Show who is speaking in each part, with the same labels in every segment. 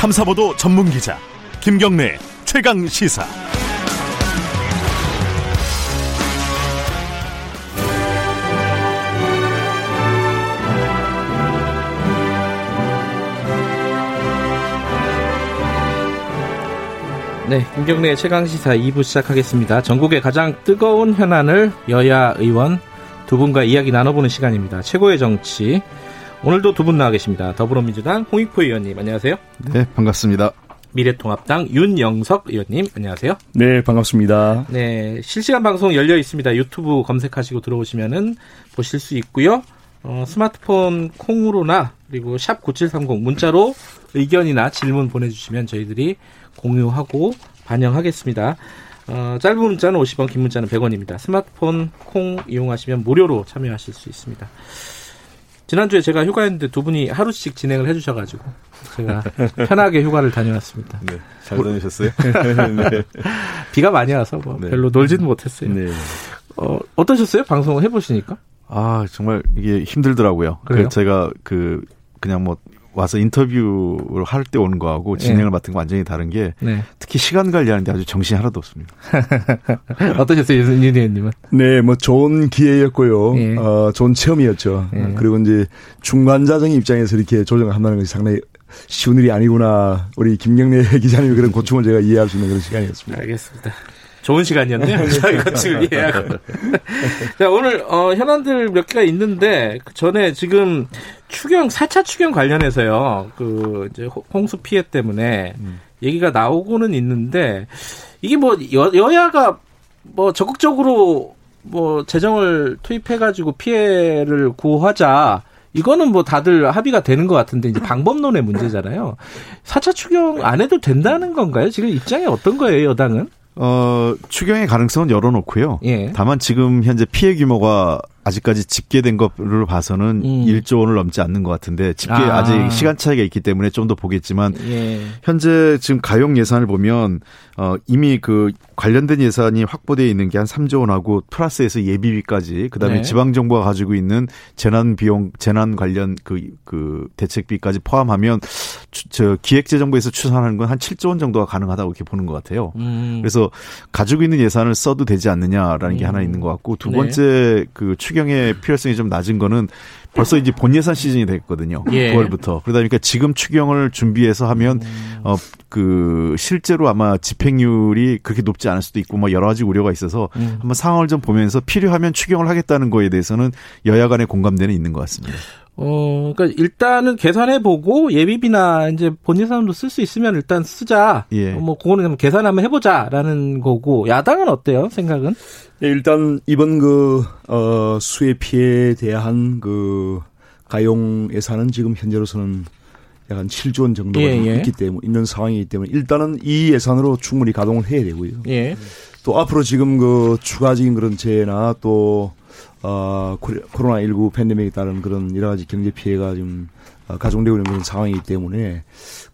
Speaker 1: 탐사보도 전문 기자 김경래 최강 시사.
Speaker 2: 네, 김경래의 최강 시사 2부 시작하겠습니다. 전국의 가장 뜨거운 현안을 여야 의원 두 분과 이야기 나눠보는 시간입니다. 최고의 정치. 오늘도 두 분 나와 계십니다. 더불어민주당 홍익포 의원님, 안녕하세요.
Speaker 3: 네, 반갑습니다.
Speaker 2: 미래통합당 윤영석 의원님, 안녕하세요.
Speaker 4: 네, 반갑습니다.
Speaker 2: 네, 실시간 방송 열려 있습니다. 유튜브 검색하시고 들어오시면은 보실 수 있고요. 어, 스마트폰 콩으로나 그리고 샵 9730 문자로 의견이나 질문 보내주시면 저희들이 공유하고 반영하겠습니다. 어, 짧은 문자는 50원, 긴 문자는 100원입니다. 스마트폰 콩 이용하시면 무료로 참여하실 수 있습니다. 지난주에 제가 휴가했는데 두 분이 하루씩 진행을 해주셔가지고 제가 편하게 휴가를 다녀왔습니다.
Speaker 3: 네, 잘 다녀오셨어요?
Speaker 2: 네. 비가 많이 와서 뭐 네. 별로 놀지는 못했어요. 네. 어, 어떠셨어요? 방송을 해보시니까?
Speaker 3: 아, 정말 이게 힘들더라고요. 그래요? 제가 그, 그냥 뭐 와서 인터뷰를 할 때 오는 거하고 진행을 네. 맡은 거 완전히 다른 게 네. 특히 시간 관리하는데 아주 정신이 하나도 없습니다.
Speaker 2: 어떠셨어요, 윤 의원님은?
Speaker 4: 네, 뭐 좋은 기회였고요. 예. 어, 좋은 체험이었죠. 예. 그리고 이제 중간자정 입장에서 이렇게 조정을 한다는 것이 상당히 쉬운 일이 아니구나. 우리 김경래 기자님의 그런 고충을 제가 이해할 수 있는 그런 시간이었습니다.
Speaker 2: 알겠습니다. 좋은 시간이었네요. 저희가 지금 이해하고. 자, 오늘, 어, 현안들 몇 개가 있는데, 그 전에 지금 추경, 4차 추경 관련해서요, 그, 이제 홍수 피해 때문에 음. 얘기가 나오고는 있는데, 이게 뭐, 여, 여야가 뭐 적극적으로 뭐 재정을 투입해 가지고 피해를 구하자, 이거는 뭐 다들 합의가 되는 것 같은데 이제 방법론의 문제잖아요. 4차 추경 안 해도 된다는 건가요? 지금 입장이 어떤 거예요, 여당은?
Speaker 3: 어, 추경의 가능성은 열어놓고요. 예. 다만 지금 현재 피해 규모가 아직까지 집계된 것으로 봐서는 음. 1조 원을 넘지 않는 것 같은데 집계 아. 직 시간 차이가 있기 때문에 좀 더 보겠지만 예. 현재 지금 가용 예산을 보면 어 이미 그 관련된 예산이 확보되어 있는 게 한 3조 원하고 플러스에서 예비비까지 그다음에 네. 지방 정부가 가지고 있는 재난 비용 재난 관련 그그 대책비까지 포함하면 저 기획재정부에서 추산하는 건 한 7조 원 정도가 가능하다고 이렇게 보는 것 같아요. 음. 그래서 가지고 있는 예산을 써도 되지 않느냐라는 게 음. 하나 있는 것 같고 두 네. 번째 네. 그 추경의 필요성이 좀 낮은 거는 벌써 이제 본 예산 시즌이 됐거든요. 예. 9월부터. 그러다 보니까 지금 추경을 준비해서 하면 음. 어그 실제로 아마 집행률이 그렇게 높지 않을 수도 있고 뭐 여러 가지 우려가 있어서 음. 한번 상황을 좀 보면서 필요하면 추경을 하겠다는 거에 대해서는 여야 간의 공감대는 있는 것 같습니다.
Speaker 2: 어, 그러니까 일단은 계산해 보고 예비비나 이제 본 예산도 쓸 수 있으면 일단 쓰자. 예. 뭐 그거는 계산 한번 해보자라는 거고 야당은 어때요? 생각은?
Speaker 4: 네, 일단 이번 그 어, 수해 피해에 대한 그 가용 예산은 지금 현재로서는 약한 7조 원 정도가 예, 예. 있기 때문에 있는 상황이기 때문에 일단은 이 예산으로 충분히 가동을 해야 되고요. 예. 또 앞으로 지금 그 추가적인 그런 재해나 또 어, 코로나19 팬데믹에 따른 그런 여러 가지 경제 피해가 지금 어, 가중되고 있는 그런 상황이기 때문에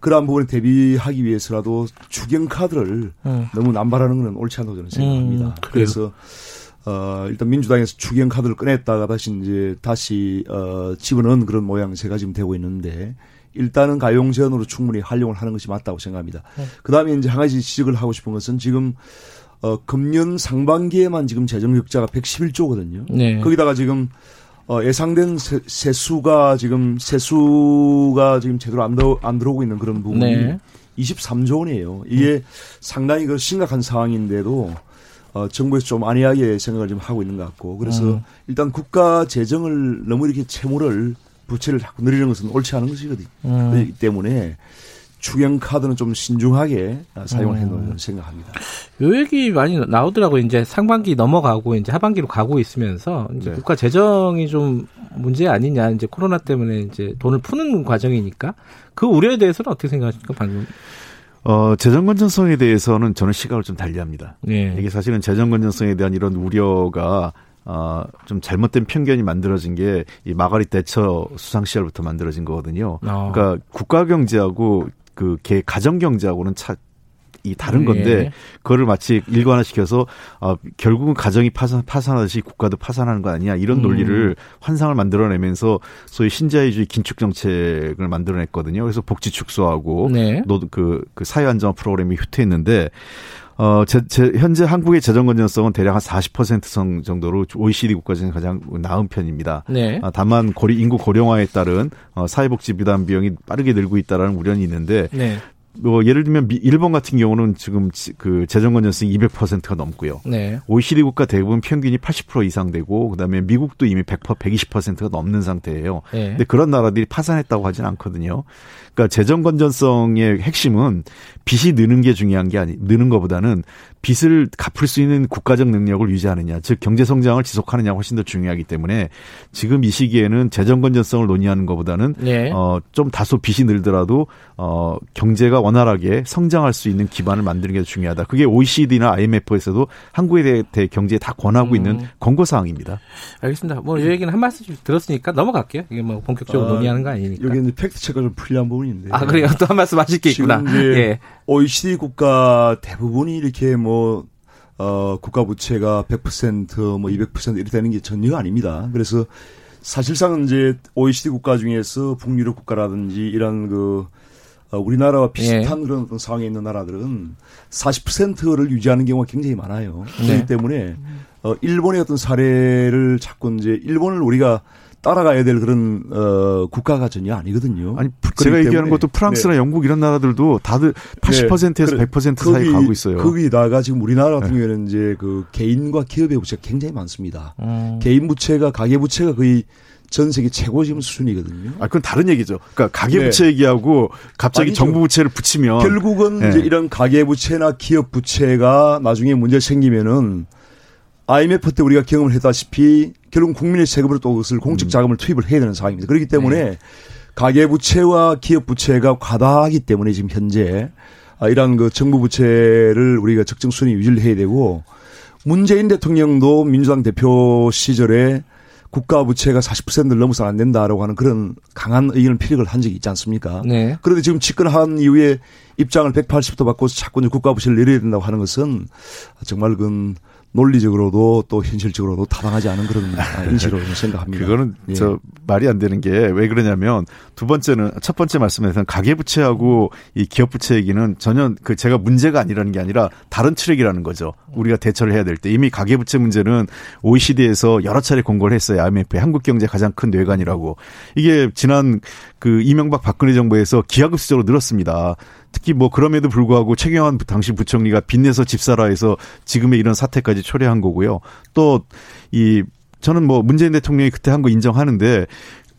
Speaker 4: 그러한 부분에 대비하기 위해서라도 주경 카드를 음. 너무 남발하는 것은 옳지 않다고 저는 생각합니다. 음, 그래서 어, 일단 민주당에서 주경 카드를 꺼냈다가 다시 이제 다시 어, 집어넣은 그런 모양새가 지금 되고 있는데 일단은 가용 제한으로 충분히 활용을 하는 것이 맞다고 생각합니다. 음. 그다음에 이제 한 가지 지적을 하고 싶은 것은 지금 어, 금년 상반기에만 지금 재정 적자가 111조거든요. 네. 거기다가 지금 어, 예상된 세, 세수가 지금 세수가 지금 제대로 안, 더, 안 들어오고 있는 그런 부분이 네. 23조 원이에요. 이게 음. 상당히 그 심각한 상황인데도 어, 정부에서 좀 안이하게 생각을 좀 하고 있는 것 같고 그래서 음. 일단 국가 재정을 너무 이렇게 채무를 부채를 자꾸 늘리는 것은 옳지 않은 것이거든요. 음. 그렇기 때문에 추경 카드는 좀 신중하게 사용을 해놓은 음. 생각합니다.
Speaker 2: 요 얘기 많이 나오더라고요. 이제 상반기 넘어가고 이제 하반기로 가고 있으면서 이제 네. 국가 재정이 좀 문제 아니냐. 이제 코로나 때문에 이제 돈을 푸는 과정이니까 그 우려에 대해서는 어떻게 생각하십니까, 방금?
Speaker 3: 어, 재정 건전성에 대해서는 저는 시각을 좀 달리합니다. 네. 이게 사실은 재정 건전성에 대한 이런 우려가 어, 좀 잘못된 편견이 만들어진 게 이 마가리 대처 수상 시절부터 만들어진 거거든요. 어. 그러니까 국가 경제하고 그 개 가정 경제하고는 차 이 다른 건데 예. 그거를 마치 일관화시켜서 어, 결국은 가정이 파산 파산하듯이 국가도 파산하는 거 아니야 이런 논리를 음. 환상을 만들어내면서 소위 신자유주의 긴축 정책을 만들어냈거든요. 그래서 복지 축소하고 네. 노그 그 사회 안정 프로그램이 후퇴했는데 어, 제, 제, 현재 한국의 재정 건전성은 대략 한 40%성 정도로 OECD 국가 중에 가장 나은 편입니다. 네. 아, 다만 고리, 인구 고령화에 따른 어, 사회복지 부담 비용이 빠르게 늘고 있다라는 우려는 있는데 네. 뭐 예를 들면 일본 같은 경우는 지금 그 재정 건전성이 200%가 넘고요. 네. OECD 국가 대부분 평균이 80% 이상 되고 그다음에 미국도 이미 100% 120%가 넘는 상태예요. 네. 근데 그런 나라들이 파산했다고 하진 않거든요. 그러니까 재정 건전성의 핵심은 빚이 느는 게 중요한 게 아니 느는 것보다는 빚을 갚을 수 있는 국가적 능력을 유지하느냐, 즉 경제 성장을 지속하느냐 훨씬 더 중요하기 때문에 지금 이 시기에는 재정 건전성을 논의하는 것보다는 네. 어좀 다소 빚이 늘더라도 어 경제가 원활하게 성장할 수 있는 기반을 만드는 게 중요하다. 그게 OECD나 IMF에서도 한국에 대해 경제에 다 권하고 음. 있는 권고 사항입니다.
Speaker 2: 알겠습니다. 뭐이 얘기는 한 말씀씩 들었으니까 넘어갈게요. 이게 뭐 본격적으로 아, 논의하는 거 아니니까.
Speaker 4: 여기는 팩트 체크가 좀 불리한 부분인데.
Speaker 2: 아 그래요? 또 한 말씀 하실 게 있구나.
Speaker 4: 예. OECD 국가 대부분이 이렇게 뭐 어, 국가 부채가 100%, 뭐 200% 이렇게 되는 게 전혀 아닙니다. 그래서 사실상 이제 OECD 국가 중에서 북유럽 국가라든지 이런 그 어, 우리나라와 비슷한 예. 그런 상황에 있는 나라들은 40%를 유지하는 경우가 굉장히 많아요. 네. 그렇기 때문에 어, 일본의 어떤 사례를 자꾸 이제 일본을 우리가 따라가야 될 그런 어 국가가 전혀 아니거든요.
Speaker 3: 아니 제가 얘기하는 것도 프랑스나 네. 영국 이런 나라들도 다들 80%에서 네. 100% 사이 거기, 가고 있어요.
Speaker 4: 거기다가 지금 우리나라 같은 네. 경우에는 이제 그 개인과 기업의 부채가 굉장히 많습니다. 음. 개인 부채가 가계 부채가 거의 전 세계 최고 지금 수준이거든요.
Speaker 3: 아, 그건 다른 얘기죠. 그러니까 가계부채 네. 얘기하고 갑자기 아니죠. 정부 부채를 붙이면
Speaker 4: 결국은 네. 이제 이런 가계부채나 기업 부채가 나중에 문제 생기면은 IMF 때 우리가 경험을 했다시피 결국 국민의 세금으로 또 그것을 공적 음. 자금을 투입을 해야 되는 상황입니다. 그렇기 때문에 네. 가계부채와 기업부채가 과다하기 때문에 지금 현재 아, 이러한 그 정부 부채를 우리가 적정 수준에 유지를 해야 되고 문재인 대통령도 민주당 대표 시절에 국가 부채가 40%를 넘어서 안 된다라고 하는 그런 강한 의견을 피력을 한 적이 있지 않습니까? 네. 그런데 지금 집권한 이후에 입장을 180도 바꿔서 자꾸 국가 부채를 내려야 된다고 하는 것은 정말 그 논리적으로도 또 현실적으로도 타당하지 않은 그런 인식으로 생각합니다.
Speaker 3: 그거는 예. 저 말이 안 되는 게 왜 그러냐면 두 번째는 첫 번째 말씀에서는 가계부채하고 이 기업부채 얘기는 전혀 그 제가 문제가 아니라는 게 아니라 다른 트랙이라는 거죠. 우리가 대처를 해야 될 때 이미 가계부채 문제는 OECD에서 여러 차례 공고를 했어요. IMF 한국 경제 가장 큰 뇌관이라고 이게 지난 그 이명박 박근혜 정부에서 기하급수적으로 늘었습니다. 특히 뭐 그럼에도 불구하고 최경환 당시 부총리가 빚내서 집사라 해서 지금의 이런 사태까지 초래한 거고요. 또 이 저는 뭐 문재인 대통령이 그때 한 거 인정하는데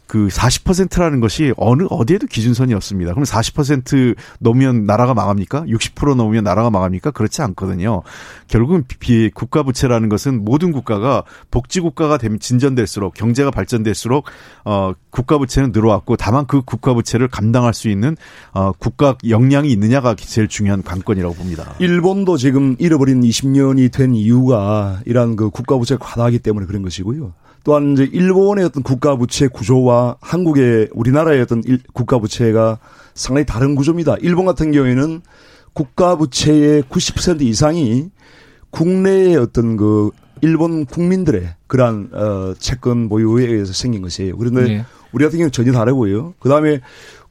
Speaker 3: 그 40%라는 것이 어느 어디에도 기준선이었습니다. 그럼 40% 넘으면 나라가 망합니까? 60% 넘으면 나라가 망합니까? 그렇지 않거든요. 결국은 비, 국가 부채라는 것은 모든 국가가 복지 국가가 되면 진전될수록 경제가 발전될수록 어 국가 부채는 늘어왔고 다만 그 국가 부채를 감당할 수 있는 어 국가 역량이 있느냐가 제일 중요한 관건이라고 봅니다.
Speaker 4: 일본도 지금 잃어버린 20년이 된 이유가 이러한 그 국가 부채 과다하기 때문에 그런 것이고요. 또한 이제 일본의 어떤 국가 부채 구조와 한국의 우리나라의 어떤 국가 부채가 상당히 다른 구조입니다. 일본 같은 경우에는 국가 부채의 90% 이상이 국내의 어떤 그 일본 국민들의 그러한 어 채권 보유에 의해서 생긴 것이에요. 그런데 네. 우리 같은 경우는 전혀 다르고요. 그다음에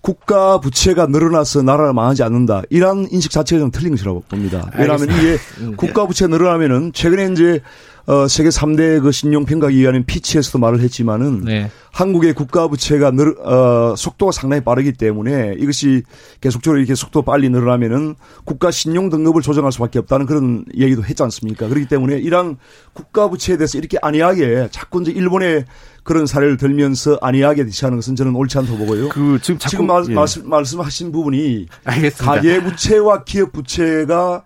Speaker 4: 국가 부채가 늘어나서 나라를 망하지 않는다. 이러한 인식 자체가 좀 틀린 것이라고 봅니다. 왜냐하면 이게 음. 국가 부채 늘어나면은 최근에 이제 어, 세계 3대 그 신용평가기관인 피치에서도 말을 했지만은 네. 한국의 국가 부채가 늘, 어, 속도가 상당히 빠르기 때문에 이것이 계속적으로 이렇게 속도 빨리 늘어나면은 국가 신용 등급을 조정할 수밖에 없다는 그런 얘기도 했지 않습니까? 그렇기 때문에 이런 국가 부채에 대해서 이렇게 안이하게 자꾸 이제 일본의 그런 사례를 들면서 안이하게 대처하는 것은 저는 옳지 않다고 보고요. 그 지금, 자꾸, 지금 말, 예. 말씀, 말씀하신 부분이 알겠습니다. 가계 부채와 기업 부채가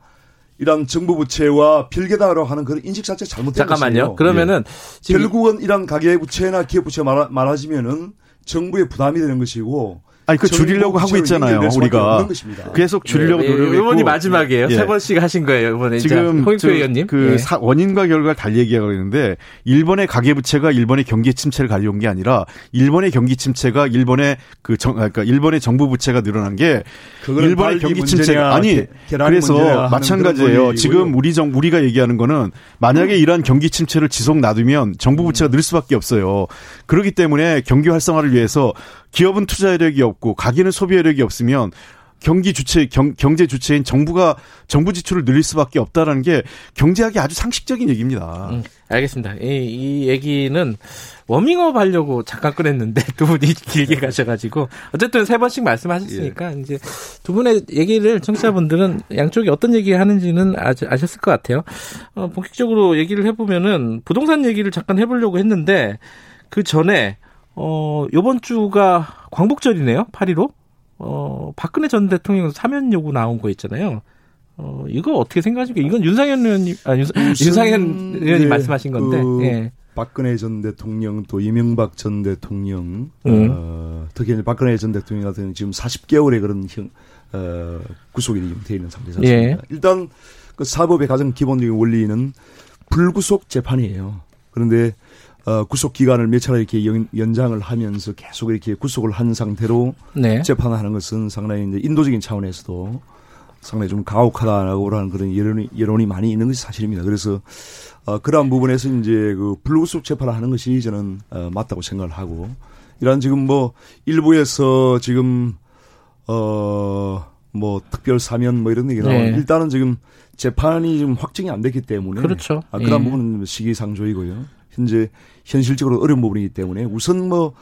Speaker 4: 이런 정부 부채와 별개다라고 하는 그런 인식 자체 잘못된
Speaker 2: 잠깐만요. 것이에요. 그러면은
Speaker 4: 예. 결국은 이런 가계 부채나 기업 부채 말하, 말하시면은 정부의 부담이 되는 것이고
Speaker 3: 아니 그 줄이려고 하고 있잖아요. 우리가 계속 줄이려고
Speaker 2: 예,
Speaker 3: 예, 노력했고
Speaker 2: 이번이 마지막이에요. 예. 세 번씩 하신 거예요. 이번에
Speaker 3: 지금 홍익표 의원님 그 예. 원인과 결과를 달리 얘기하고 있는데 일본의 가계 부채가 일본의 경기 침체를 가져온 게 아니라 일본의 경기 침체가 일본의 그 정, 그러니까 일본의 정부 부채가 늘어난 게 일본의 경기 침체가 아니 그래서 마찬가지예요. 지금 우리 정 우리가 얘기하는 거는 만약에 이러한 경기 침체를 지속 놔두면 정부 부채가 늘 수밖에 없어요. 그렇기 때문에 경기 활성화를 위해서 기업은 투자력이 없고 가게는 소비력이 없으면 경기 주체 경, 경제 주체인 정부가 정부 지출을 늘릴 수밖에 없다라는 게 경제학이 아주 상식적인 얘기입니다. 음,
Speaker 2: 알겠습니다. 이, 이 얘기는 워밍업 하려고 잠깐 꺼냈는데 두 분이 길게 가셔가지고 어쨌든 세 번씩 말씀하셨으니까 예. 이제 두 분의 얘기를 청취자분들은 양쪽이 어떤 얘기 하는지는 아주 아셨을 것 같아요. 어, 본격적으로 얘기를 해보면은 부동산 얘기를 잠깐 해보려고 했는데 그 전에 어, 요번 주가 광복절이네요. 8.15. 어, 박근혜 전 대통령 사면 요구 나온 거 있잖아요. 어, 이거 어떻게 생각하십니까? 이건 윤상현 의원님, 아, 윤, 윤상현 의원님 네, 말씀하신 건데, 그 예.
Speaker 4: 박근혜 전 대통령 또 이명박 전 대통령, 음. 어, 특히 박근혜 전 대통령 같은 경우는 지금 40개월의 그런 형, 어, 구속이 되어 있는 상태입니다. 예. 일단 그 사법의 가장 기본적인 원리는 불구속 재판이에요. 그런데 어, 구속 기간을 몇 차례 이렇게 연, 연장을 하면서 계속 이렇게 구속을 한 상태로 네. 재판하는 것은 상당히 이제 인도적인 차원에서도 상당히 좀 가혹하다라고 하는 그런 여론이, 여론이 많이 있는 것이 사실입니다. 그래서 어, 그러한 부분에서 이제 그 불구속 재판을 하는 것이 저는 어, 맞다고 생각을 하고 이러한 지금 뭐 일부에서 지금 어뭐 특별 사면 뭐 이런 얘기 나오는 네. 일단은 지금 재판이 지금 확정이 안 됐기 때문에
Speaker 2: 그렇죠.
Speaker 4: 아, 그런 예. 부분은 시기상조이고요. 현재 현실적으로 어려운 부분이기 때문에 우선 뭐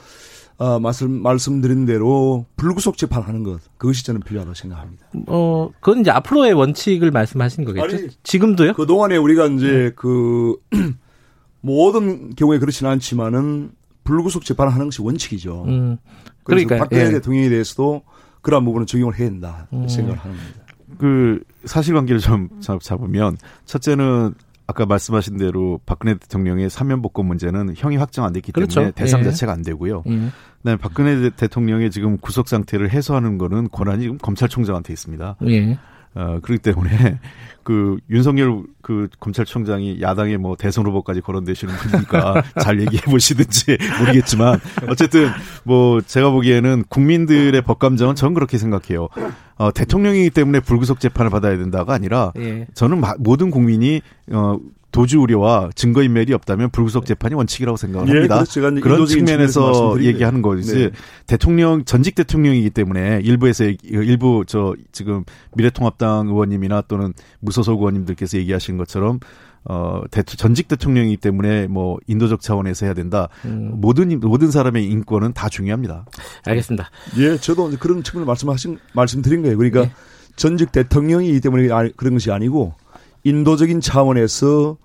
Speaker 4: 어, 말씀, 말씀드린 대로 불구속 재판하는 것, 그것이 저는 필요하다고 생각합니다.
Speaker 2: 어, 그건 이제 앞으로의 원칙을 말씀하신 거겠죠? 아니, 지금도요?
Speaker 4: 그동안에 우리가 이제 네. 그, 모든 경우에 그렇지는 않지만은 불구속 재판을 하는 것이 원칙이죠. 음, 그러니까 박근혜 예. 대통령에 대해서도 그러한 부분을 적용을 해야 된다 음. 생각을 하는 겁니다.
Speaker 3: 그 사실관계를 좀 잡으면 첫째는 아까 말씀하신 대로 박근혜 대통령의 사면 복권 문제는 형이 확정 안 됐기 그렇죠. 때문에 대상 예. 자체가 안 되고요. 예. 그다음에 박근혜 대통령의 지금 구속 상태를 해소하는 거는 권한이 검찰총장한테 있습니다. 예. 어, 그렇기 때문에 그 윤석열 그 검찰총장이 야당의 뭐 대선 후보까지 거론되시는 분이니까 잘 얘기해 보시든지 모르겠지만 어쨌든 뭐 제가 보기에는 국민들의 법감정은 전 그렇게 생각해요. 어, 대통령이기 때문에 불구속 재판을 받아야 된다가 아니라 예. 저는 모든 국민이 어, 도주 우려와 증거 인멸이 없다면 불구속 재판이 원칙이라고 생각을 예, 합니다. 그렇죠. 그런 측면에서 얘기하는 거지. 네. 대통령 전직 대통령이기 때문에 일부에서 일부 저 지금 미래통합당 의원님이나 또는 무소속 의원님들께서 얘기하신 것처럼 어, 대, 전직 대통령이기 때문에 뭐 인도적 차원에서 해야 된다. 음. 모든 모든 사람의 인권은 다 중요합니다.
Speaker 2: 알겠습니다.
Speaker 4: 예, 저도 그런 측면을 말씀하신 말씀드린 거예요. 그러니까 네. 전직 대통령이기 때문에 그런 것이 아니고 인도적인 차원에서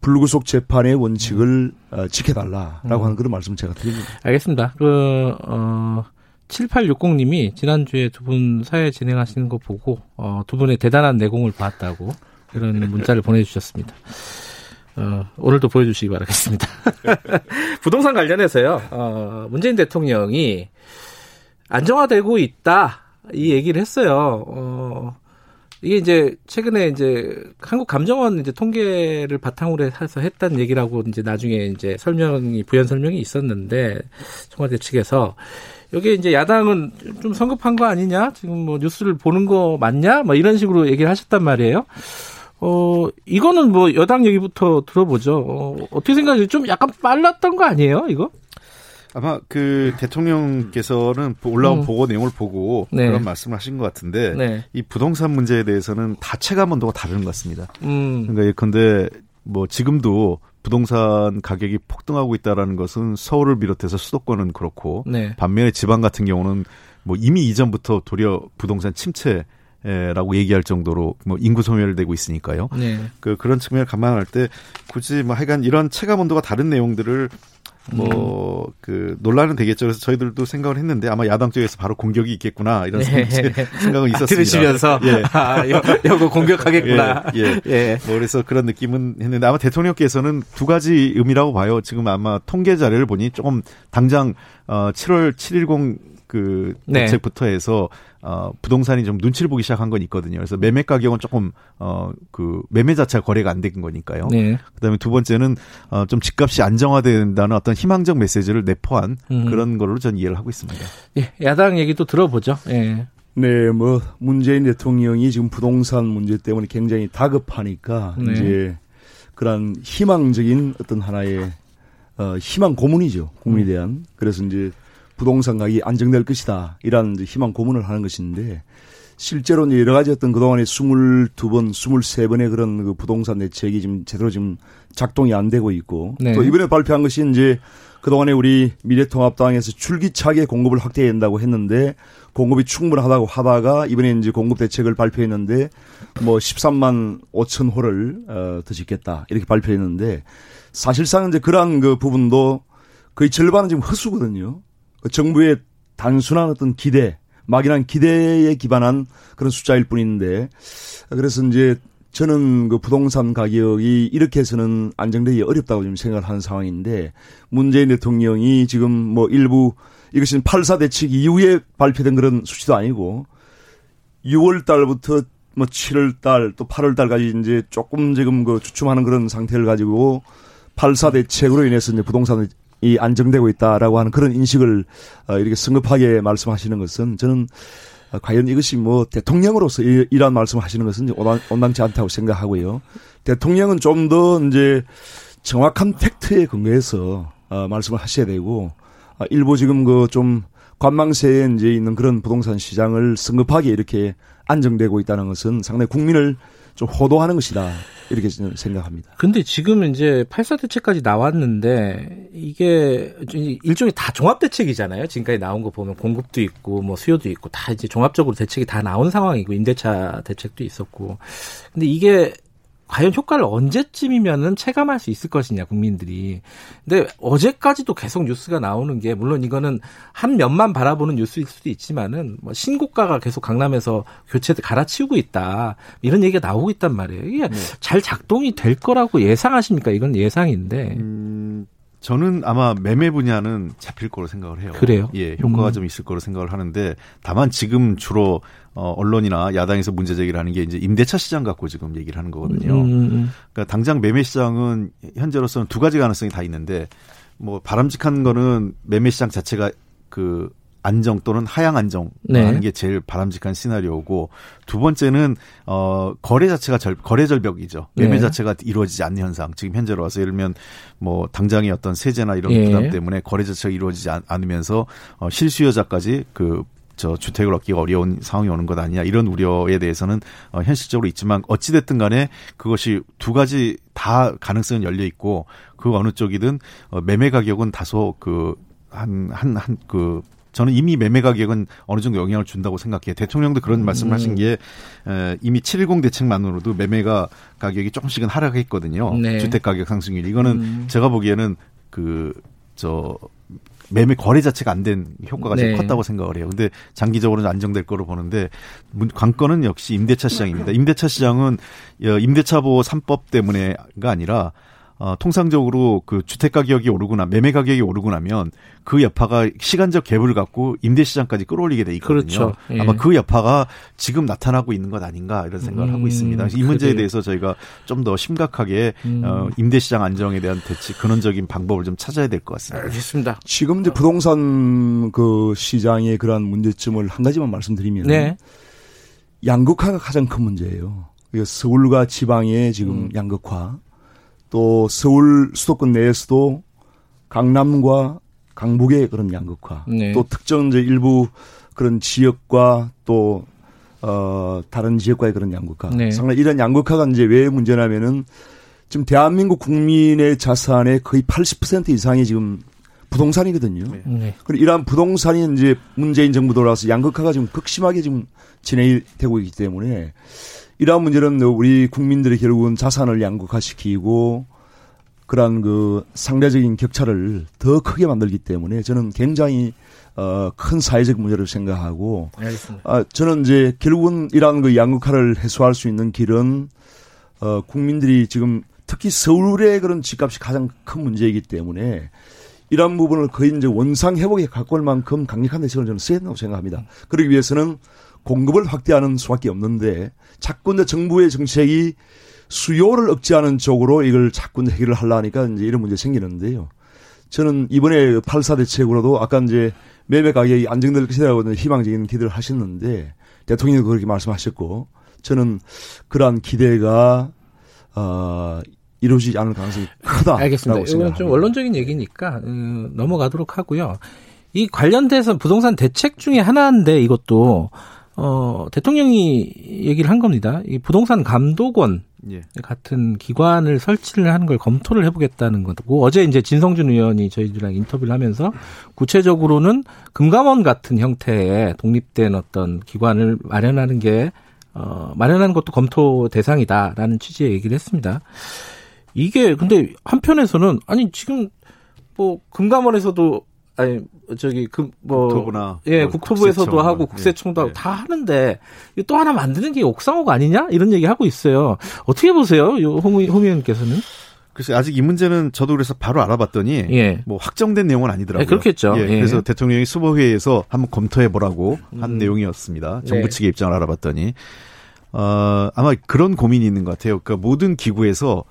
Speaker 4: 불구속 재판의 원칙을 음. 지켜달라라고 음. 하는 그런 말씀 을 제가 드립니다.
Speaker 2: 알겠습니다. 그, 어, 7860님이 지난주에 두 분 사회 진행하시는 거 보고, 어, 두 분의 대단한 내공을 봤다고 이런 문자를 보내주셨습니다. 어, 오늘도 보여주시기 바라겠습니다. 부동산 관련해서요, 어, 문재인 대통령이 안정화되고 있다, 이 얘기를 했어요. 어, 이게 이제 최근에 이제 한국 감정원 이제 통계를 바탕으로 해서 했다는 얘기라고 이제 나중에 이제 설명이 부연 설명이 있었는데 청와대 측에서 여기 이제 야당은 좀 성급한 거 아니냐 지금 뭐 뉴스를 보는 거 맞냐 뭐 이런 식으로 얘기를 하셨단 말이에요. 어 이거는 뭐 여당 얘기부터 들어보죠. 어, 어떻게 생각하세요? 좀 약간 빨랐던 거 아니에요 이거?
Speaker 3: 아마 그 대통령께서는 올라온 음. 보고 내용을 보고 네. 그런 말씀을 하신 것 같은데 네. 이 부동산 문제에 대해서는 다 체감 온도가 다른 것 같습니다. 음. 그러니까 예컨대 뭐 지금도 부동산 가격이 폭등하고 있다라는 것은 서울을 비롯해서 수도권은 그렇고 네. 반면에 지방 같은 경우는 뭐 이미 이전부터 도리어 부동산 침체 라고 얘기할 정도로 뭐 인구 소멸되고 있으니까요. 네. 그 그런 측면을 감안할 때 굳이 뭐 하여간 이런 체감 온도가 다른 내용들을 뭐그 음. 논란은 되겠죠. 그래서 저희들도 생각을 했는데 아마 야당 쪽에서 바로 공격이 있겠구나 이런 네. 생각은 있었습니다.
Speaker 2: 들으시면서 예, 아, 여거 공격하겠구나.
Speaker 3: 예, 예. 예. 뭐 그래서 그런 느낌은 했는데 아마 대통령께서는 두 가지 의미라고 봐요. 지금 아마 통계 자료를 보니 조금 당장 어 7월 710 그 네. 대책부터 해서 어 부동산이 좀 눈치를 보기 시작한 건 있거든요. 그래서 매매 가격은 조금 어그 매매 자체가 거래가 안 된 거니까요. 네. 그다음에 두 번째는 어좀 집값이 안정화된다는 어떤 희망적 메시지를 내포한 음. 그런 걸로 전 이해를 하고 있습니다.
Speaker 2: 예, 야당 얘기도 들어보죠. 예.
Speaker 4: 네, 뭐 문재인 대통령이 지금 부동산 문제 때문에 굉장히 다급하니까 네. 이제 그런 희망적인 어떤 하나의 어 희망 고문이죠 국민에 음. 대한 음. 그래서 이제 부동산 가격이 안정될 것이다. 이런 희망 고문을 하는 것인데 실제로 여러 가지 어떤 그동안에 22번, 23번의 그런 그 부동산 대책이 지금 제대로 지금 작동이 안 되고 있고 네. 또 이번에 발표한 것이 이제 그동안에 우리 미래통합당에서 줄기차게 공급을 확대해야 된다고 했는데 공급이 충분하다고 하다가 이번에 이제 공급 대책을 발표했는데 뭐 13만 5천 호를 어, 더 짓겠다 이렇게 발표했는데 사실상 이제 그러한 그 부분도 거의 절반은 지금 허수거든요. 그 정부의 단순한 어떤 기대, 막연한 기대에 기반한 그런 숫자일 뿐인데 그래서 이제 저는 그 부동산 가격이 이렇게 해서는 안정되기 어렵다고 좀 생각을 하는 상황인데 문재인 대통령이 지금 뭐 일부 이것은 8사 대책 이후에 발표된 그런 수치도 아니고 6월 달부터 뭐 7월 달 또 8월 달까지 이제 조금 지금 그 주춤하는 그런 상태를 가지고 8사 대책으로 인해서 이제 부동산 이 안정되고 있다라고 하는 그런 인식을 어, 이렇게 성급하게 말씀하시는 것은 저는 어, 과연 이것이 뭐 대통령으로서 이러한 말씀을 하시는 것은 온당치 않다고 생각하고요. 대통령은 좀 더 이제 정확한 팩트에 근거해서 어, 말씀을 하셔야 되고 일부 지금 그 좀 관망세에 이제 있는 그런 부동산 시장을 성급하게 이렇게 안정되고 있다는 것은 상당히 국민을 좀 호도하는 것이다. 이렇게 생각합니다.
Speaker 2: 근데 지금 이제 8사 대책까지 나왔는데 이게 일종의 다 종합 대책이잖아요. 지금까지 나온 거 보면 공급도 있고 뭐 수요도 있고 다 이제 종합적으로 대책이 다 나온 상황이고 임대차 대책도 있었고. 근데 이게 과연 효과를 언제쯤이면은 체감할 수 있을 것이냐 국민들이. 근데 어제까지도 계속 뉴스가 나오는 게 물론 이거는 한 면만 바라보는 뉴스일 수도 있지만은 뭐 신고가가 계속 강남에서 교체돼 갈아치우고 있다 이런 얘기가 나오고 있단 말이에요. 이게 네. 잘 작동이 될 거라고 예상하십니까? 이건 예상인데. 음,
Speaker 3: 저는 아마 매매 분야는 잡힐 거로 생각을 해요.
Speaker 2: 그래요?
Speaker 3: 예, 효과가 음. 좀 있을 거로 생각을 하는데 다만 지금 주로 어 언론이나 야당에서 문제 제기를 하는 게 이제 임대차 시장 갖고 지금 얘기를 하는 거거든요. 음. 음, 음. 그러니까 당장 매매 시장은 현재로서는 두 가지 가능성이 다 있는데 뭐 바람직한 거는 매매 시장 자체가 그 안정 또는 하향 안정 네. 하는 게 제일 바람직한 시나리오고 두 번째는 어 거래 자체가 절 거래 절벽이죠. 매매 네. 자체가 이루어지지 않는 현상. 지금 현재로 와서 예를 들면 뭐 당장의 어떤 세제나 이런 예. 부담 때문에 거래 자체가 이루어지지 않 으면서 어 실수요자까지 그 저 주택을 얻기가 어려운 상황이 오는 것 아니냐 이런 우려에 대해서는 어, 현실적으로 있지만 어찌 됐든 간에 그것이 두 가지 다 가능성은 열려 있고 그 어느 쪽이든 어, 매매 가격은 다소 그 한 한 한그 저는 이미 매매 가격은 어느 정도 영향을 준다고 생각해요. 대통령도 그런 음. 말씀을 하신 게 에, 이미 710 대책만으로도 매매가 가격이 조금씩은 하락했거든요. 네. 주택 가격 상승률. 이거는 음. 제가 보기에는 그저 매매 거래 자체가 안 된 효과가 네. 제일 컸다고 생각을 해요. 근데 장기적으로는 안정될 거로 보는데 관건은 역시 임대차 시장입니다. 임대차 시장은 임대차 보호 3법 때문에가 아니라 어, 통상적으로 그 주택 가격이 오르거나 매매 가격이 오르고 나면 그 여파가 시간적 갭을 갖고 임대 시장까지 끌어올리게 돼 있거든요. 그렇죠. 예. 아마 그 여파가 지금 나타나고 있는 것 아닌가 이런 생각을 음, 하고 있습니다. 이 문제에 그래. 대해서 저희가 좀 더 심각하게 음. 어, 임대 시장 안정에 대한 대책 근원적인 방법을 좀 찾아야 될 것 같습니다.
Speaker 2: 알겠습니다.
Speaker 4: 지금 이제 부동산 그 시장의 그러한 문제점을 한 가지만 말씀드리면 네. 양극화가 가장 큰 문제예요. 서울과 지방의 지금 음. 양극화 또 서울 수도권 내에서도 강남과 강북의 그런 양극화, 네. 또 특정 이제 일부 그런 지역과 또 어, 다른 지역과의 그런 양극화. 네. 상당히 이런 양극화가 이제 왜 문제냐면은 지금 대한민국 국민의 자산의 거의 80% 이상이 지금 부동산이거든요. 네. 네. 그리고 이러한 부동산이 이제 문재인 정부 돌아와서 양극화가 지금 극심하게 지금 진행이 되고 있기 때문에 이러한 문제는 우리 국민들이 결국은 자산을 양극화시키고 그러한 그 상대적인 격차를 더 크게 만들기 때문에 저는 굉장히 어, 큰 사회적 문제를 생각하고 알겠습니다. 아, 저는 이제 결국은 이러한 그 양극화를 해소할 수 있는 길은 어, 국민들이 지금 특히 서울의 그런 집값이 가장 큰 문제이기 때문에 이러한 부분을 거의 이제 원상 회복에 가까울 만큼 강력한 대책을 저는 써야 된다고 생각합니다. 그러기 위해서는 공급을 확대하는 수밖에 없는데 자꾸 이제 정부의 정책이 수요를 억제하는 쪽으로 이걸 자꾸 해결을 하려니까 이제 이런 문제 생기는데요. 저는 이번에 8사 대책으로도 아까 이제 매매 가격이 안정될 것이라고 희망적인 기대를 하셨는데 대통령도 그렇게 말씀하셨고 저는 그러한 기대가 어 이루어지지 않을 가능성이 크다.
Speaker 2: 알겠습니다. 이건 좀 원론적인 얘기니까 음, 넘어가도록 하고요. 이 관련돼서 부동산 대책 중에 하나인데 이것도 어 대통령이 얘기를 한 겁니다. 이 부동산 감독원 예. 같은 기관을 설치를 하는 걸 검토를 해보겠다는 거고 어제 이제 진성준 의원이 저희들이랑 인터뷰를 하면서 구체적으로는 금감원 같은 형태의 독립된 어떤 기관을 마련하는 게 어, 마련하는 것도 검토 대상이다라는 취지의 얘기를 했습니다. 이게 근데 한편에서는 아니 지금 뭐 금감원에서도 아니 저기 그뭐 국토부나 예뭐 국토부에서도 국세청, 하고 국세청도 예, 하고 예. 다 하는데 또 하나 만드는 게 옥상옥 아니냐 이런 얘기 하고 있어요. 어떻게 보세요, 홍, 홍 의원께서는?
Speaker 3: 글쎄 아직 이 문제는 저도 그래서 바로 알아봤더니 예. 뭐 확정된 내용은 아니더라고요. 예,
Speaker 2: 그렇겠죠.
Speaker 3: 예, 그래서 대통령이 수보회의에서 한번 검토해 보라고 한 음. 내용이었습니다. 정부 예. 측의 입장을 알아봤더니 어 아마 그런 고민이 있는 것 같아요. 그러니까 모든 기구에서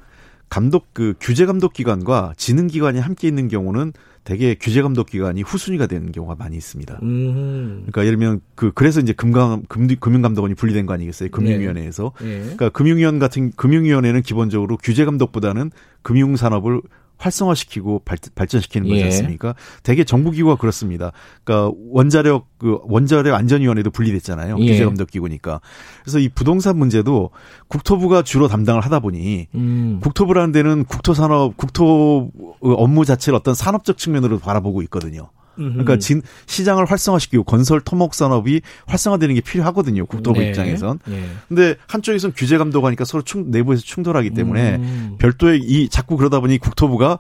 Speaker 3: 감독 그 규제 감독 기관과 지능 기관이 함께 있는 경우는 대개 규제 감독 기관이 후순위가 되는 경우가 많이 있습니다. 음. 그러니까 예를 들면 그 그래서 이제 금감 금 금융 감독원이 분리된 거 아니겠어요? 금융위원회에서. 네. 네. 그러니까 금융위원 같은 금융위원회는 기본적으로 규제 감독보다는 금융 산업을 활성화시키고 발, 전시키는 거지 예. 않습니까? 예. 대개 정부기구가 그렇습니다. 그러니까 원자력 그 원자력 안전위원회도 분리됐잖아요. 예. 규제 감독 기구니까. 그래서 이 부동산 문제도 국토부가 주로 담당을 하다 보니 음. 국토부라는 데는 국토산업 국토 업무 자체를 어떤 산업적 측면으로 바라보고 있거든요. 그러니까 진, 시장을 활성화시키고 건설 토목 산업이 활성화되는 게 필요하거든요. 국토부 네. 입장에선. 네. 근데 한쪽에선 규제 감독하니까 서로 충, 내부에서 충돌하기 때문에 음. 별도의 이 자꾸 그러다 보니 국토부가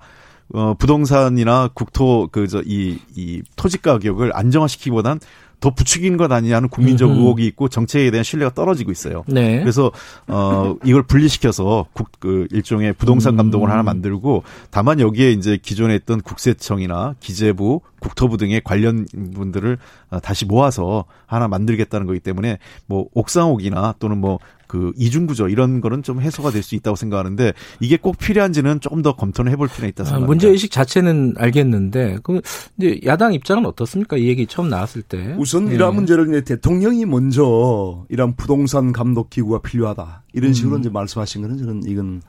Speaker 3: 어 부동산이나 국토 그저이이 토지 가격을 안정화시키기보단 더 부추긴 것 아니냐는 국민적 음흠. 의혹이 있고 정책에 대한 신뢰가 떨어지고 있어요. 네. 그래서 어 이걸 분리시켜서 국 그 일종의 부동산 감독을 음. 하나 만들고 다만 여기에 이제 기존에 있던 국세청이나 기재부, 국토부 등의 관련 분들을 어, 다시 모아서 하나 만들겠다는 거기 때문에 뭐 옥상옥이나 또는 뭐 그 이중 구조 이런 거는 좀 해소가 될 수 있다고 생각하는데 이게 꼭 필요한지는 조금 더 검토는 해볼 필요가 있다 아, 생각합니다.
Speaker 2: 문제 의식 자체는 알겠는데 그 이제 야당 입장은 어떻습니까? 이 얘기 처음 나왔을 때
Speaker 4: 우선 네. 이러한 문제를 이제 대통령이 먼저 이런 부동산 감독 기구가 필요하다 이런 식으로 음. 이제 말씀하신 거는 저는 이건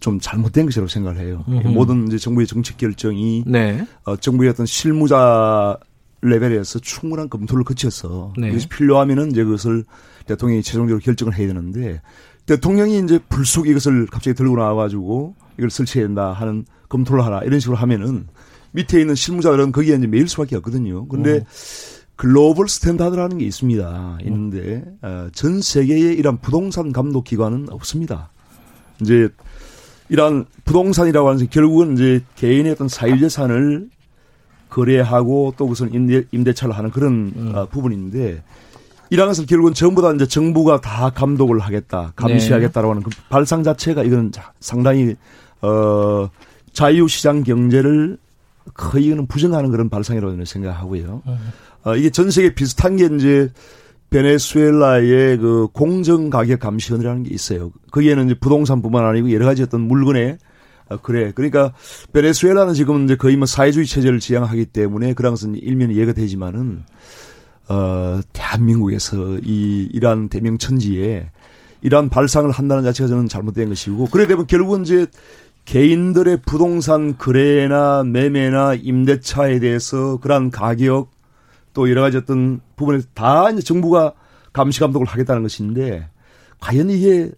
Speaker 4: 좀 잘못된 것이라고 생각을 해요. 음. 모든 이제 정부의 정책 결정이 네. 어, 정부의 어떤 실무자 레벨에서 충분한 검토를 거쳐서 네. 이것이 필요하면은 이제 그것을 대통령이 최종적으로 결정을 해야 되는데 대통령이 이제 불쑥 이것을 갑자기 들고 나와가지고 이걸 설치해야 된다 하는 검토를 하라 이런 식으로 하면은 밑에 있는 실무자들은 거기에 이제 매일 수밖에 없거든요. 근데 음. global standard라는 게 있습니다. 있는데 어, 전 세계에 이런 부동산 감독 기관은 없습니다. 이제 이러한 부동산이라고 하는 게 결국은 이제 개인의 어떤 사유재산을 거래하고 또 그것을 임대, 임대차를 하는 그런 음. 어, 부분인데 이런 것을 결국은 전부 다 이제 정부가 다 감독을 하겠다, 감시하겠다라고 하는 그 발상 자체가 이건 상당히 어 자유시장 경제를 거의 이거는 부정하는 그런 발상이라고 저는 생각하고요. 음. 어, 이게 전 세계 비슷한 게 이제 베네수엘라의 그 공정 가격 감시원이라는 게 있어요. 거기에는 이제 부동산뿐만 아니고 여러 가지 어떤 물건에 어, 그래. 그러니까 베네수엘라는 지금 이제 거의 뭐 사회주의 체제를 지향하기 때문에 그런 것은 일면이 이해가 되지만은 어 대한민국에서 이 이러한 대명 천지에 이러한 발상을 한다는 자체가 저는 잘못된 것이고 그래 되면 결국은 이제 개인들의 부동산 거래나 매매나 임대차에 대해서 그러한 가격 또 여러 가지 어떤 부분에 다 이제 정부가 감시 감독을 하겠다는 것인데 과연 이게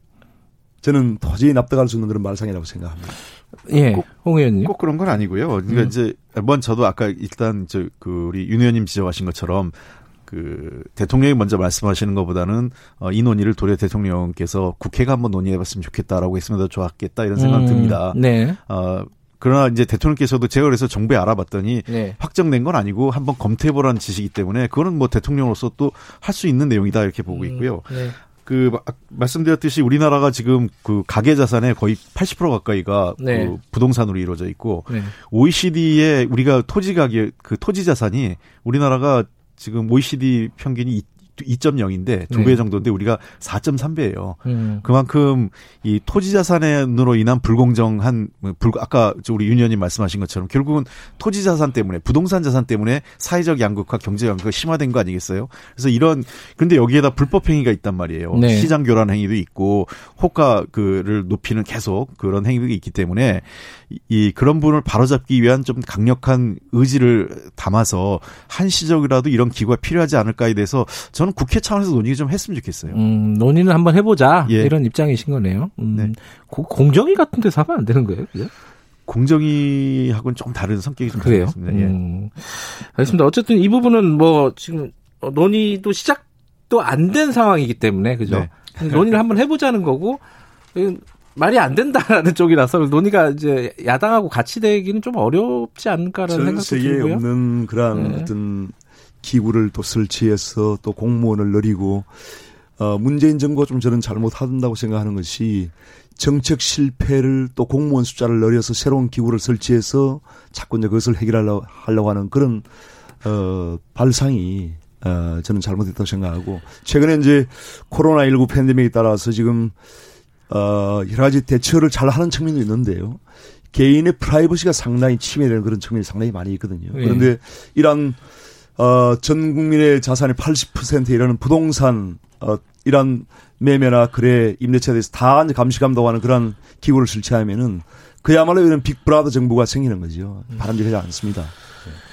Speaker 4: 저는 도저히 납득할 수 없는 그런 발상이라고 생각합니다.
Speaker 2: 예, 꼭, 홍 의원님.
Speaker 3: 꼭 그런 건 아니고요. 그러니까 음. 이제 먼 저도 아까 일단 저그 우리 윤 의원님 지적하신 것처럼 그 대통령이 먼저 말씀하시는 것보다는 어, 이 논의를 도리어 대통령께서 국회가 한번 논의해봤으면 좋겠다라고 했으면 더 좋았겠다 이런 생각 음, 듭니다. 네. 어, 그러나 이제 대통령께서도 제가 그래서 정부에 알아봤더니 네. 확정된 건 아니고 한번 검토해보라는 지시이기 때문에 그거는 뭐 대통령으로서 또 할 수 있는 내용이다 이렇게 보고 음, 있고요. 음, 네. 그 말씀드렸듯이 우리나라가 지금 그 가계 자산의 거의 80% 가까이가 네. 그 부동산으로 이루어져 있고 네. OECD의 우리가 토지 가격 그 토지 자산이 우리나라가 지금 OECD 평균이 2.0인데 두배 네. 정도인데 우리가 4.3배예요. 음. 그만큼 이 토지 자산으로 인한 불공정한 불 아까 우리 윤현님 말씀하신 것처럼 결국은 토지 자산 때문에 부동산 자산 때문에 사회적 양극화, 경제 양극화 심화된 거 아니겠어요? 그래서 이런 근데 여기에다 불법 행위가 있단 말이에요. 네. 시장 교란 행위도 있고 호가 그를 높이는 계속 그런 행위가 있기 때문에 이 그런 부분을 바로잡기 위한 좀 강력한 의지를 담아서 한시적이라도 이런 기구가 필요하지 않을까에 대해서 저는 국회 차원에서 논의 좀 했으면 좋겠어요.
Speaker 2: 음, 논의는 한번 해보자 예. 이런 입장이신 거네요. 음, 네. 공정위 같은 데서 하면 안 되는 거예요, 그죠?
Speaker 3: 공정위하고는 좀 다른 성격이 좀
Speaker 2: 그래요. 습니다 예. 음, 알겠습니다. 어쨌든 이 부분은 뭐 지금 논의도 시작도 안 된 상황이기 때문에 그죠? 네. 논의를 한번 해보자는 거고 말이 안 된다라는 쪽이라서 논의가 이제 야당하고 같이 되기는 좀 어렵지 않을까라는 생각도 들고요.
Speaker 4: 세계에 없는 그런 네. 어떤 기구를 또 설치해서 또 공무원을 늘리고 어 문재인 정부가 좀 저는 잘못한다고 생각하는 것이 정책 실패를 또 공무원 숫자를 늘려서 새로운 기구를 설치해서 자꾸 이제 그것을 해결하려고 하려고 하는 그런 어 발상이 어 저는 잘못했다고 생각하고 최근에 이제 코로나19 팬데믹에 따라서 지금 어, 여러 가지 대처를 잘 하는 측면도 있는데요. 개인의 프라이버시가 상당히 침해되는 그런 측면이 상당히 많이 있거든요. 네. 그런데 이런 어, 전 국민의 자산의 80%에 이르는 부동산 어, 이런 매매나 거래 임대차에 대해서 다 감시 감독하는 그런 기구를 설치하면은 그야말로 이런 빅브라더 정부가 생기는 거죠. 바람직하지 않습니다.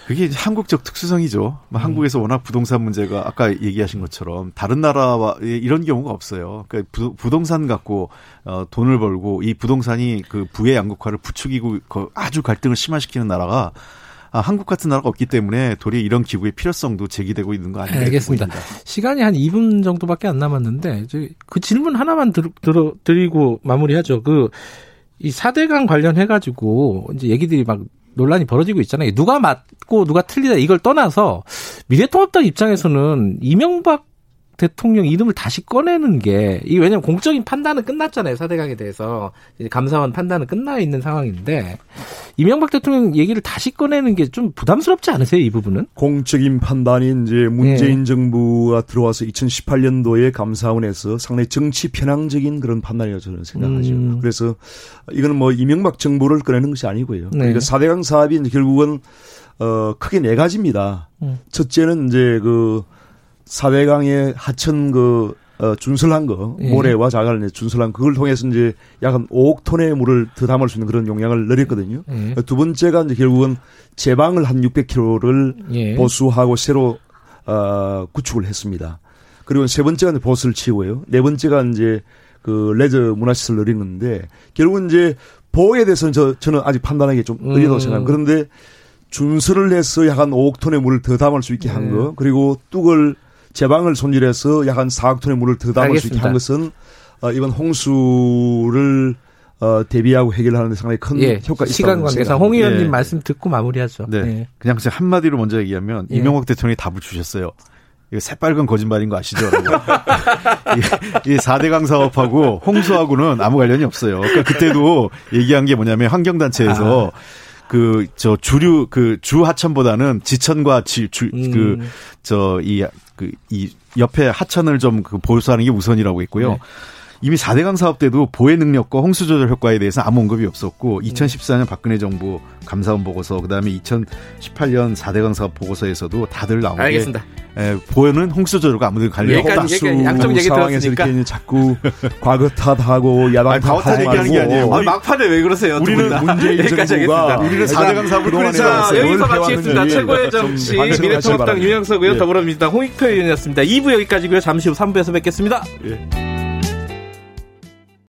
Speaker 3: 그게 한국적 특수성이죠. 뭐 음. 한국에서 워낙 부동산 문제가 아까 얘기하신 것처럼 다른 나라와 이런 경우가 없어요. 그러니까 부, 동산 갖고 어, 돈을 벌고 이 부동산이 그 부의 양극화를 부추기고 그 아주 갈등을 심화시키는 나라가 아, 한국 같은 나라가 없기 때문에 도리어 이런 기구의 필요성도 제기되고 있는 거 아닌가
Speaker 2: 알겠습니다. 보입니다. 시간이 한 2분 정도밖에 안 남았는데 그 질문 하나만 들, 들, 드리고 마무리하죠. 그 이 4대강 관련해 가지고 이제 얘기들이 막 논란이 벌어지고 있잖아요. 누가 맞고 누가 틀리다 이걸 떠나서 미래통합당 입장에서는 이명박 대통령 이름을 다시 꺼내는 게, 이 왜냐면 공적인 판단은 끝났잖아요. 사대강에 대해서. 감사원 판단은 끝나 있는 상황인데, 이명박 대통령 얘기를 다시 꺼내는 게 좀 부담스럽지 않으세요? 이 부분은?
Speaker 4: 공적인 판단이 이제 문재인 네. 정부가 들어와서 2018년도에 감사원에서 상당히 정치 편향적인 그런 판단이라고 저는 생각하죠. 음. 그래서 이거는 뭐 이명박 정부를 꺼내는 것이 아니고요. 네. 그러니까 사대강 사업이 이제 결국은 어, 크게 네 가지입니다. 음. 첫째는 이제 그 사회강의 하천 그 어, 준설한 거, 예. 모래와 자갈을 준설한 그걸 통해서 이제 약 한 5억 톤의 물을 더 담을 수 있는 그런 용량을 늘렸거든요. 예. 두 번째가 이제 결국은 제방을 한 600km를 예. 보수하고 새로 어, 구축을 했습니다. 그리고 세 번째가 이제 보수를 치고요. 네 번째가 이제 그 레저 문화시설 늘린 건데 결국은 이제 보호에 대해서는 저, 저는 아직 판단하기 좀 어려다고 음. 생각합니다. 그런데 준설을 해서 약 한 5억 톤의 물을 더 담을 수 있게 한 네. 거, 그리고 뚝을 제방을 손질해서 약 한 4억 톤의 물을 더 담을 알겠습니다. 수 있게 한 것은 어, 이번 홍수를 어, 대비하고 해결하는 데 상당히 큰 예, 효과가 있다.
Speaker 2: 시간 관계상 홍 의원님 예. 말씀 듣고 마무리하죠.
Speaker 3: 네. 예. 그냥 한마디로 먼저 얘기하면 예. 이명박 대통령이 답을 주셨어요. 이거 새빨간 거짓말인 거 아시죠? 이 4대강 사업하고 홍수하고는 아무 관련이 없어요. 그러니까 그때도 얘기한 게 뭐냐면 환경단체에서 아. 그 저 주류 그 주 하천보다는 지천과 지주 그저이 그이 그, 이 옆에 하천을 좀 그 보수하는 게 우선이라고 했고요. 네. 이미 4대 강 사업 때도 보혜 능력과 홍수 조절 효과에 대해서 아무 언급이 없었고 2014년 박근혜 정부 감사원 보고서 그다음에 2018년 4대 강 사업 보고서에서도 다들 나온
Speaker 2: 알겠습니다.
Speaker 3: 게 에, 보혜는 홍수 조절과 아무도 관련이 없다.
Speaker 2: 양쪽 얘기
Speaker 4: 상황에서 이렇게 자꾸 과거 탓하고 야당 탓하고
Speaker 3: 얘기하는 게 아니에요.
Speaker 2: 우리, 막판에 왜 그러세요?
Speaker 4: 우리는 문재인 정부가
Speaker 3: 우리는 4대 강 사업을 동안에
Speaker 2: 여기서 마치겠습니다. 최고의 정치 미래통합당 의원 더불어민주당 홍익표 의원이었습니다. 2부 여기까지고요. 잠시 후 3부에서 뵙겠습니다. 예.